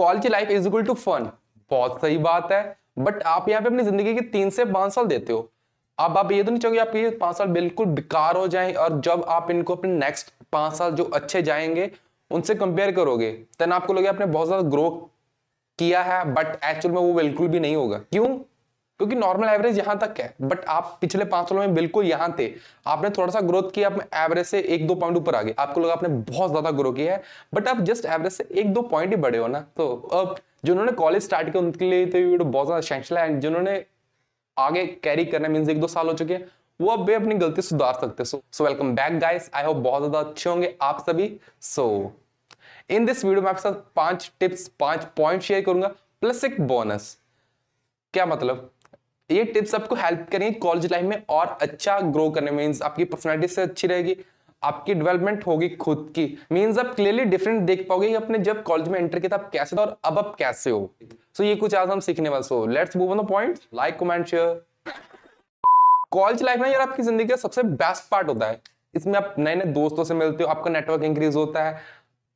College life is equal to fun. बहुत सही बात है बट आप यहाँ पे अपनी ज़िंदगी के तीन से पाँच साल देते हो। अब आप ये तो नहीं चाहोगे आपके पाँच साल बिल्कुल बेकार हो जाएँ, और जब आप इनको अपने नेक्स्ट पाँच साल जो अच्छे जाएँगे, उनसे कंपेयर करोगे तन आपको लगे आपने बहुत ज़्यादा ग्रो किया है बट एक्चुअल में वो बिल्कुल भी नहीं होगा। क्यों? क्योंकि नॉर्मल एवरेज यहाँ तक है बट आप पिछले पाँच सालों में बिल्कुल यहाँ थे। आपने थोड़ा सा ग्रोथ किया, अपने एवरेज से एक दो पॉइंट ऊपर आ गए। आपको लगा आपने बहुत ज़्यादा ग्रो किया है बट आप जस्ट एवरेज से एक दो पॉइंट ही बढ़े हो ना। तो अब जिन्होंने कॉलेज स्टार्ट किया उनके लिए तो वीडियो बहुत ज़्यादा एसेंशियल है जिन्होंने आगे कैरी करना मीन एक दो साल हो चुके हैं, वो अब भी अपनी गलती सुधार सकते so so welcome back guys I hope बहुत ज़्यादा अच्छे होंगे आप सभी। सो इन दिस वीडियो में आपके साथ पाँच टिप्स पाँच पॉइंट शेयर करूँगा प्लस एक बोनस क्या मतलब? ये टिप्स आपको हेल्प करेंगे कॉलेज लाइफ में और अच्छा ग्रो करने मीन्स आपकी पर्सनैलिटी से अच्छी रहेगी आपकी डेवलपमेंट होगी खुद की। मीन्स आप क्लियरली डिफरेंट देख पाओगे कि अपने जब कॉलेज में एंटर किया था आप कैसे था और अब आप कैसे हो। सो so, ये कुछ आज हम सीखने वाले। So let's move on the point like comment share college life में यार आपकी ज़िंदगी का सबसे बेस्ट पार्ट होता है। इसमें आप नए नए दोस्तों से मिलते हो आपका नेटवर्क इंक्रीज होता है।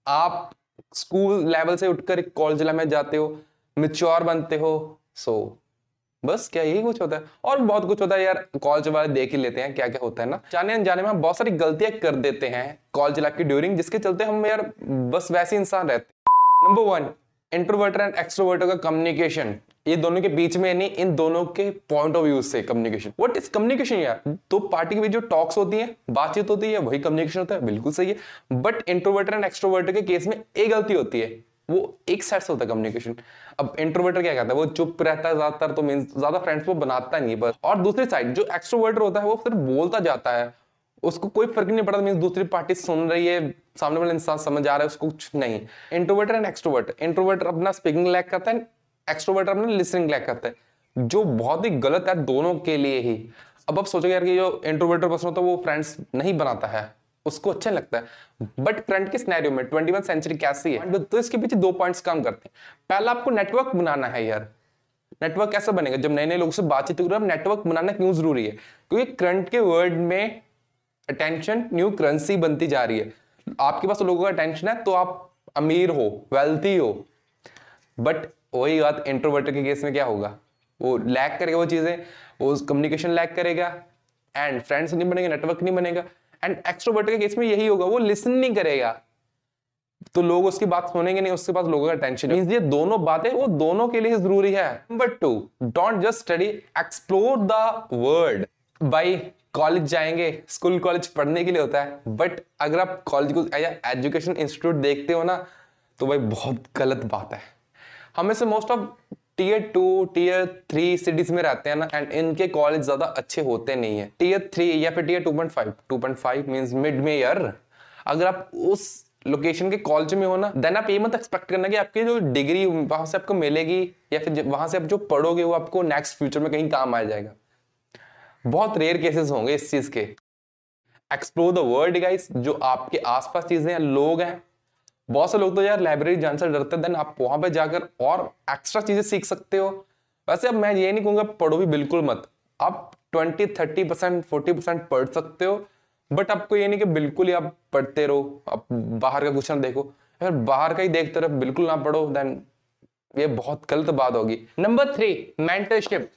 आप स्कूल लेवल से उठकर कॉलेज लाइफ में जाते हो मिच्योर बनते हो। सो so, बस क्या यही कुछ होता है? और बहुत कुछ होता है यार कॉलेज वाले देख ही लेते हैं क्या क्या होता है ना। जाने अनजाने में हम बहुत सारी गलतियाँ कर देते हैं कॉलेज लाइफ की ड्यूरिंग जिसके चलते हम यार बस वैसे इंसान रहते number one introverter and extroverter का कम्युनिकेशन ये दोनों के बीच में नहीं, इन दोनों के पॉइंट ऑफ़ व्यू से कम्युनिकेशन व्हाट इज़ कम्युनिकेशन यार? दो पार्टी के बीच जो टॉक्स होती है, बातचीत होती है, वही कम्युनिकेशन होता है, बिल्कुल सही है। बट इंट्रोवर्टर एंड एक्सट्रोवर्टर के केस में एक गलती होती है। वो एक साइड से होता है कम्युनिकेशन अब इंट्रोवर्टर क्या कहता है? वो चुप रहता है ज़्यादातर तो मीन ज़्यादा फ्रेंड्स वो बनाता नहीं बस। और दूसरी साइड जो एक्सट्रोवर्टर होता है, वो फिर बोलता जाता है। उसको कोई फ़र्क नहीं पड़ता मीन दूसरी पार्टी सुन रही है, सामने वाला इंसान समझ आ रहा है, उसको कुछ नहीं। इंट्रोवर्टर एंड एक्सट्रोवर्टर इंट्रोवर्टर अपना स्पीकिंग लैक करता है एक्सट्रोवर्टर अपना लिसनिंग लैक करता है। जो बहुत ही गलत है दोनों के लिए ही। अब आप सोचोगे यार कि जो इंट्रोवर्टर पर्सन होता है, वो फ्रेंड्स नहीं बनाता है। उसको अच्छा लगता है। बट करंट के सिनेरियो में ट्वेंटी वन सेंचुरी कैसी है? तो इसके पीछे दो पॉइंट्स काम करते हैं। पहला आपको नेटवर्क बनाना है यार। नेटवर्क कैसे बनेगा? जब नए नए लोगों से बातचीत करो नेटवर्क बनाना क्यों ज़रूरी है? क्योंकि करंट के वर्ल्ड में अटेंशन न्यू करेंसी बनती जा रही है। आपके पास लोगों का अटेंशन है तो आप अमीर हो वेल्थी हो। बट वही बात इंट्रोवर्टर के केस में क्या होगा? वो लैक करेगा वो चीज़ें, वो कम्युनिकेशन लैक करेगा। एंड फ्रेंड्स नहीं बनेगा नेटवर्क नहीं बनेगा। एंड एक्सट्रोवर्ट के केस में यही होगा, वो लिसन नहीं करेगा। तो लोग उसकी बात सुनेंगे नहीं, उसके पास लोगों का टेंशन मीन ये दोनों बातें, वो दोनों के लिए ज़रूरी है। Number two don't just study explore the world भाई कॉलेज जाएँगे स्कूल कॉलेज पढ़ने के लिए होता है। बट अगर आप कॉलेज को एजुकेशन इंस्टीट्यूट देखते हो ना तो भाई बहुत गलत बात है। हमें से most of tier two tier three cities में रहते हैं ना एंड इनके कॉलेज ज़्यादा अच्छे होते नहीं है। टीयर थ्री या फिर tier two point five two point five mean mid में ईयर अगर आप उस लोकेशन के कॉलेज में हो ना देन आप ये मत एक्सपेक्ट करना कि आपकी जो डिग्री वहाँ से आपको मिलेगी, या फिर वहाँ से आप जो पढ़ोगे, वो आपको नेक्स्ट फ्यूचर में कहीं काम आ जाएगा। बहुत रेयर केसेस होंगे इस चीज़ के। एक्सप्लोर द वर्ल्ड गाइस जो आपके आसपास चीज़ें हैं, लोग हैं बहुत से लोग तो यार लाइब्रेरी जाने से डरते देन आप वहाँ पे जाकर और एक्स्ट्रा चीज़ें सीख सकते हो। वैसे अब मैं ये नहीं कहूँगा पढ़ो भी बिल्कुल मत। आप twenty thirty percent forty percent पढ़ सकते हो बट आपको ये नहीं कि बिल्कुल ही आप पढ़ते रहो, आप बाहर का कुछ ना देखो। फिर बाहर का ही देखते रहो बिल्कुल ना पढ़ो देन ये बहुत गलत बात होगी। नंबर थ्री मेंटरशिप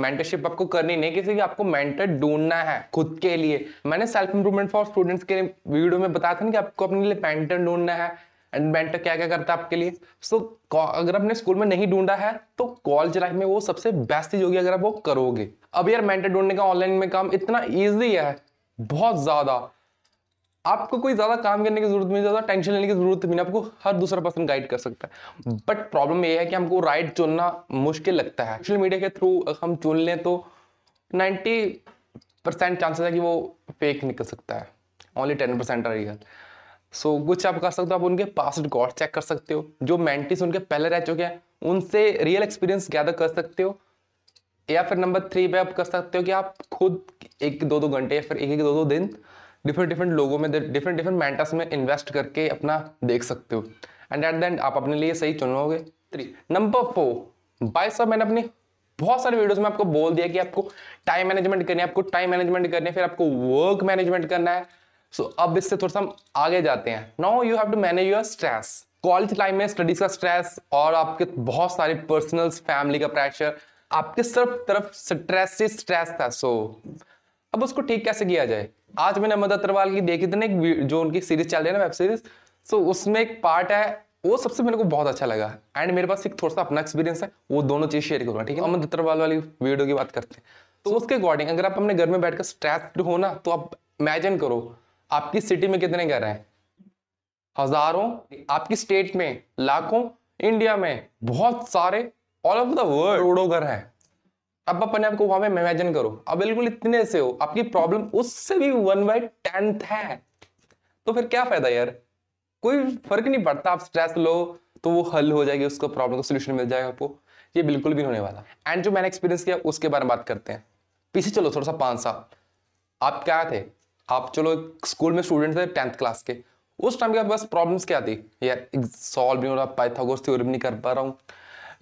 मेंटरशिप आपको करनी नहीं, किसी की आपको मेंटर ढूंढना है खुद के लिए। मैंने सेल्फ इंप्रूवमेंट फॉर स्टूडेंट्स के वीडियो में बताया था ना कि आपको अपने लिए मेंटर ढूंढना है। एंड मेंटर क्या क्या करता है आपके लिए? सो so, अगर आपने स्कूल में नहीं ढूंढा है तो कॉलेज लाइफ में वो सबसे बेस्ट चीज़ होगी अगर आप वो करोगे। अब यार मेंटर ढूँढने का ऑनलाइन में काम इतना ईजी है बहुत ज़्यादा। आपको कोई ज़्यादा काम करने की ज़रूरत नहीं ज़्यादा टेंशन लेने की ज़रूरत नहीं आपको हर दूसरा पर्सन गाइड कर सकता है। बट प्रॉब्लम ये है कि हमको राइट चुनना मुश्किल लगता है। सोशल मीडिया के थ्रू हम चुन लें तो 90 परसेंट चांसेस है कि वो फेक निकल सकता है। ओनली टेन परसेंट है। रियल सो so, कुछ आप कर सकते हो आप उनके पास रिकॉर्ड चेक कर सकते हो। जो मेंटिस उनके पहले रह चुके हैं उनसे रियल एक्सपीरियंस गैदर कर सकते हो। या फिर नंबर थ्री पे आप कर सकते हो कि आप खुद एक दो दो घंटे या फिर एक एक दो दो दिन डिफरेंट डिफरेंट लोगों में डिफरेंट डिफरेंट मेंटस में इन्वेस्ट करके अपना देख सकते हो। एंड एट द एंड आप अपने लिए सही चुनोगे। थ्री नंबर फोर बाई सब मैंने अपनी बहुत सारे वीडियोस में आपको बोल दिया कि आपको टाइम मैनेजमेंट करनी है आपको टाइम मैनेजमेंट करनी है फिर आपको वर्क मैनेजमेंट करना है। सो so, अब इससे थोड़ा सा हम आगे जाते हैं। Now you have to manage your stress college life में स्टडीज़ का स्ट्रेस और आपके बहुत सारे पर्सनल फैमिली का प्रेशर आपके सिर्फ़ तरफ़ स्ट्रेस से स्ट्रेस था। सो so, अब उसको ठीक कैसे किया जाए? आज मैंने मदर अग्रवाल की देखी थी ना एक जो उनकी सीरीज़ चल रही है ना वेब सीरीज़ सो उसमें एक पार्ट है वो सबसे मेरे को बहुत अच्छा लगा। एंड मेरे पास एक थोड़ा सा अपना एक्सपीरियंस है वो दोनों चीज़ शेयर करूँगा ठीक है? अमन दत्तरवाल वाली वीडियो की बात करते हैं। तो उसके अकॉर्डिंग अगर आप अपने घर में बैठकर स्ट्रेस हो ना तो आप इमेजिन करो आपकी सिटी में कितने घर हैं? हज़ारों, आपकी स्टेट में, लाखों इंडिया में, बहुत सारे ऑल ओवर द वर्ल्ड करोड़ों घर हैं। अब अपने आप को वहाँ में इमेजिन करो। अब बिल्कुल इतने से हो, आपकी प्रॉब्लम उससे भी वन बाई टेंथ है। तो फिर क्या फ़ायदा यार? कोई फ़र्क नहीं पड़ता, आप स्ट्रेस लो तो वो हल हो जाएगी, उसको प्रॉब्लम का सोल्यूशन मिल जाएगा आपको। ये बिल्कुल भी होने वाला। एंड जो मैंने एक्सपीरियंस किया, उसके बारे में बात करते हैं। पीछे चलो थोड़ा सा पाँच साल आप क्या थे? आप चलो स्कूल में स्टूडेंट थे टेंथ क्लास के। उस टाइम के आपके पास प्रॉब्लम्स क्या थी? यार सॉल्व नहीं हो रहा पाइथागोरस थ्योरम नहीं कर पा रहा हूँ।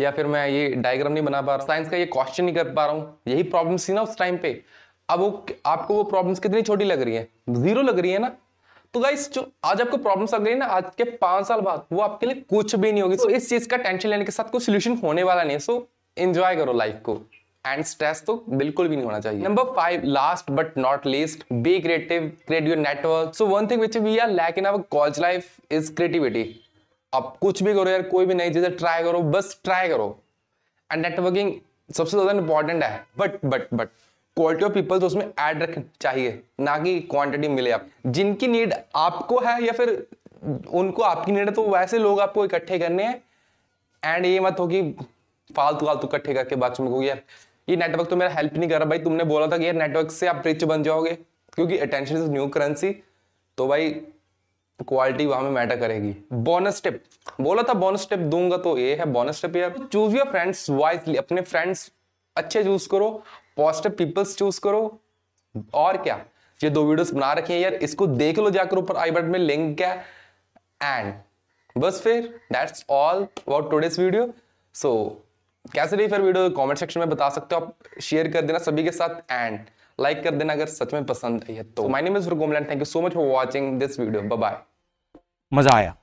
या फिर मैं ये डायग्राम नहीं बना पा रहा साइंस का ये क्वेश्चन नहीं कर पा रहा हूँ। यही प्रॉब्लम्स थी ना उस टाइम पे। अब वो आपको वो प्रॉब्लम्स कितनी छोटी लग रही है? ज़ीरो लग रही है ना? तो गाइस जो आज आपको प्रॉब्लम्स लग रही है ना, आज के पाँच साल बाद, वो आपके लिए कुछ भी नहीं होगी। तो इस चीज़ का टेंशन लेने के साथ कोई सोल्यूशन होने वाला नहीं है। सो एंजॉय करो लाइफ को। एंड स्ट्रेस तो बिल्कुल भी नहीं होना चाहिए। Number five last but not least be creative create your network so one thing which we are lack in our college life is creativity अब कुछ भी करो यार, कोई भी नई चीज़ें ट्राई करो, बस ट्राई करो। एंड नेटवर्किंग सबसे ज़्यादा इंपॉर्टेंट है। But but but quality of people तो उसमें ऐड रख चाहिए, ना कि क्वांटिटी मिले आप। जिनकी नीड आपको है या फिर उनको आपकी नीड है तो वैसे लोग आपको इकट्ठे करने हैं। एंड ये मत हो कि फालतू फालतू इकट्ठे करके बाद में यार। ये नेटवर्क तो मेरा हेल्प नहीं कर रहा भाई। तुमने बोला था कि यार नेटवर्क से आप रिच बन जाओगे, क्योंकि अटेंशन इज़ न्यू करेंसी तो भाई क्वालिटी वहाँ में मैटर करेगी। बोनस टिप बोला था बोनस टिप दूँगा तो ये है बोनस टिप यार। चूज़ योर फ्रेंड्स वाइजली अपने फ्रेंड्स अच्छे चूज़ करो। पॉजिटिव पीपल्स चूज़ करो। और क्या? ये दो वीडियोस बना रखे हैं यार। इसको देख लो जाकर ऊपर आई बटन में लिंक है। एंड बस फिर that's all about today's video so कैसे रही फिर वीडियो कमेंट सेक्शन में बता सकते हो। आप शेयर कर देना सभी के साथ एंड लाइक कर देना अगर सच में पसंद आई है तो। My name is गोमलैंड thank you so much for watching this video bye bye मज़ा आया।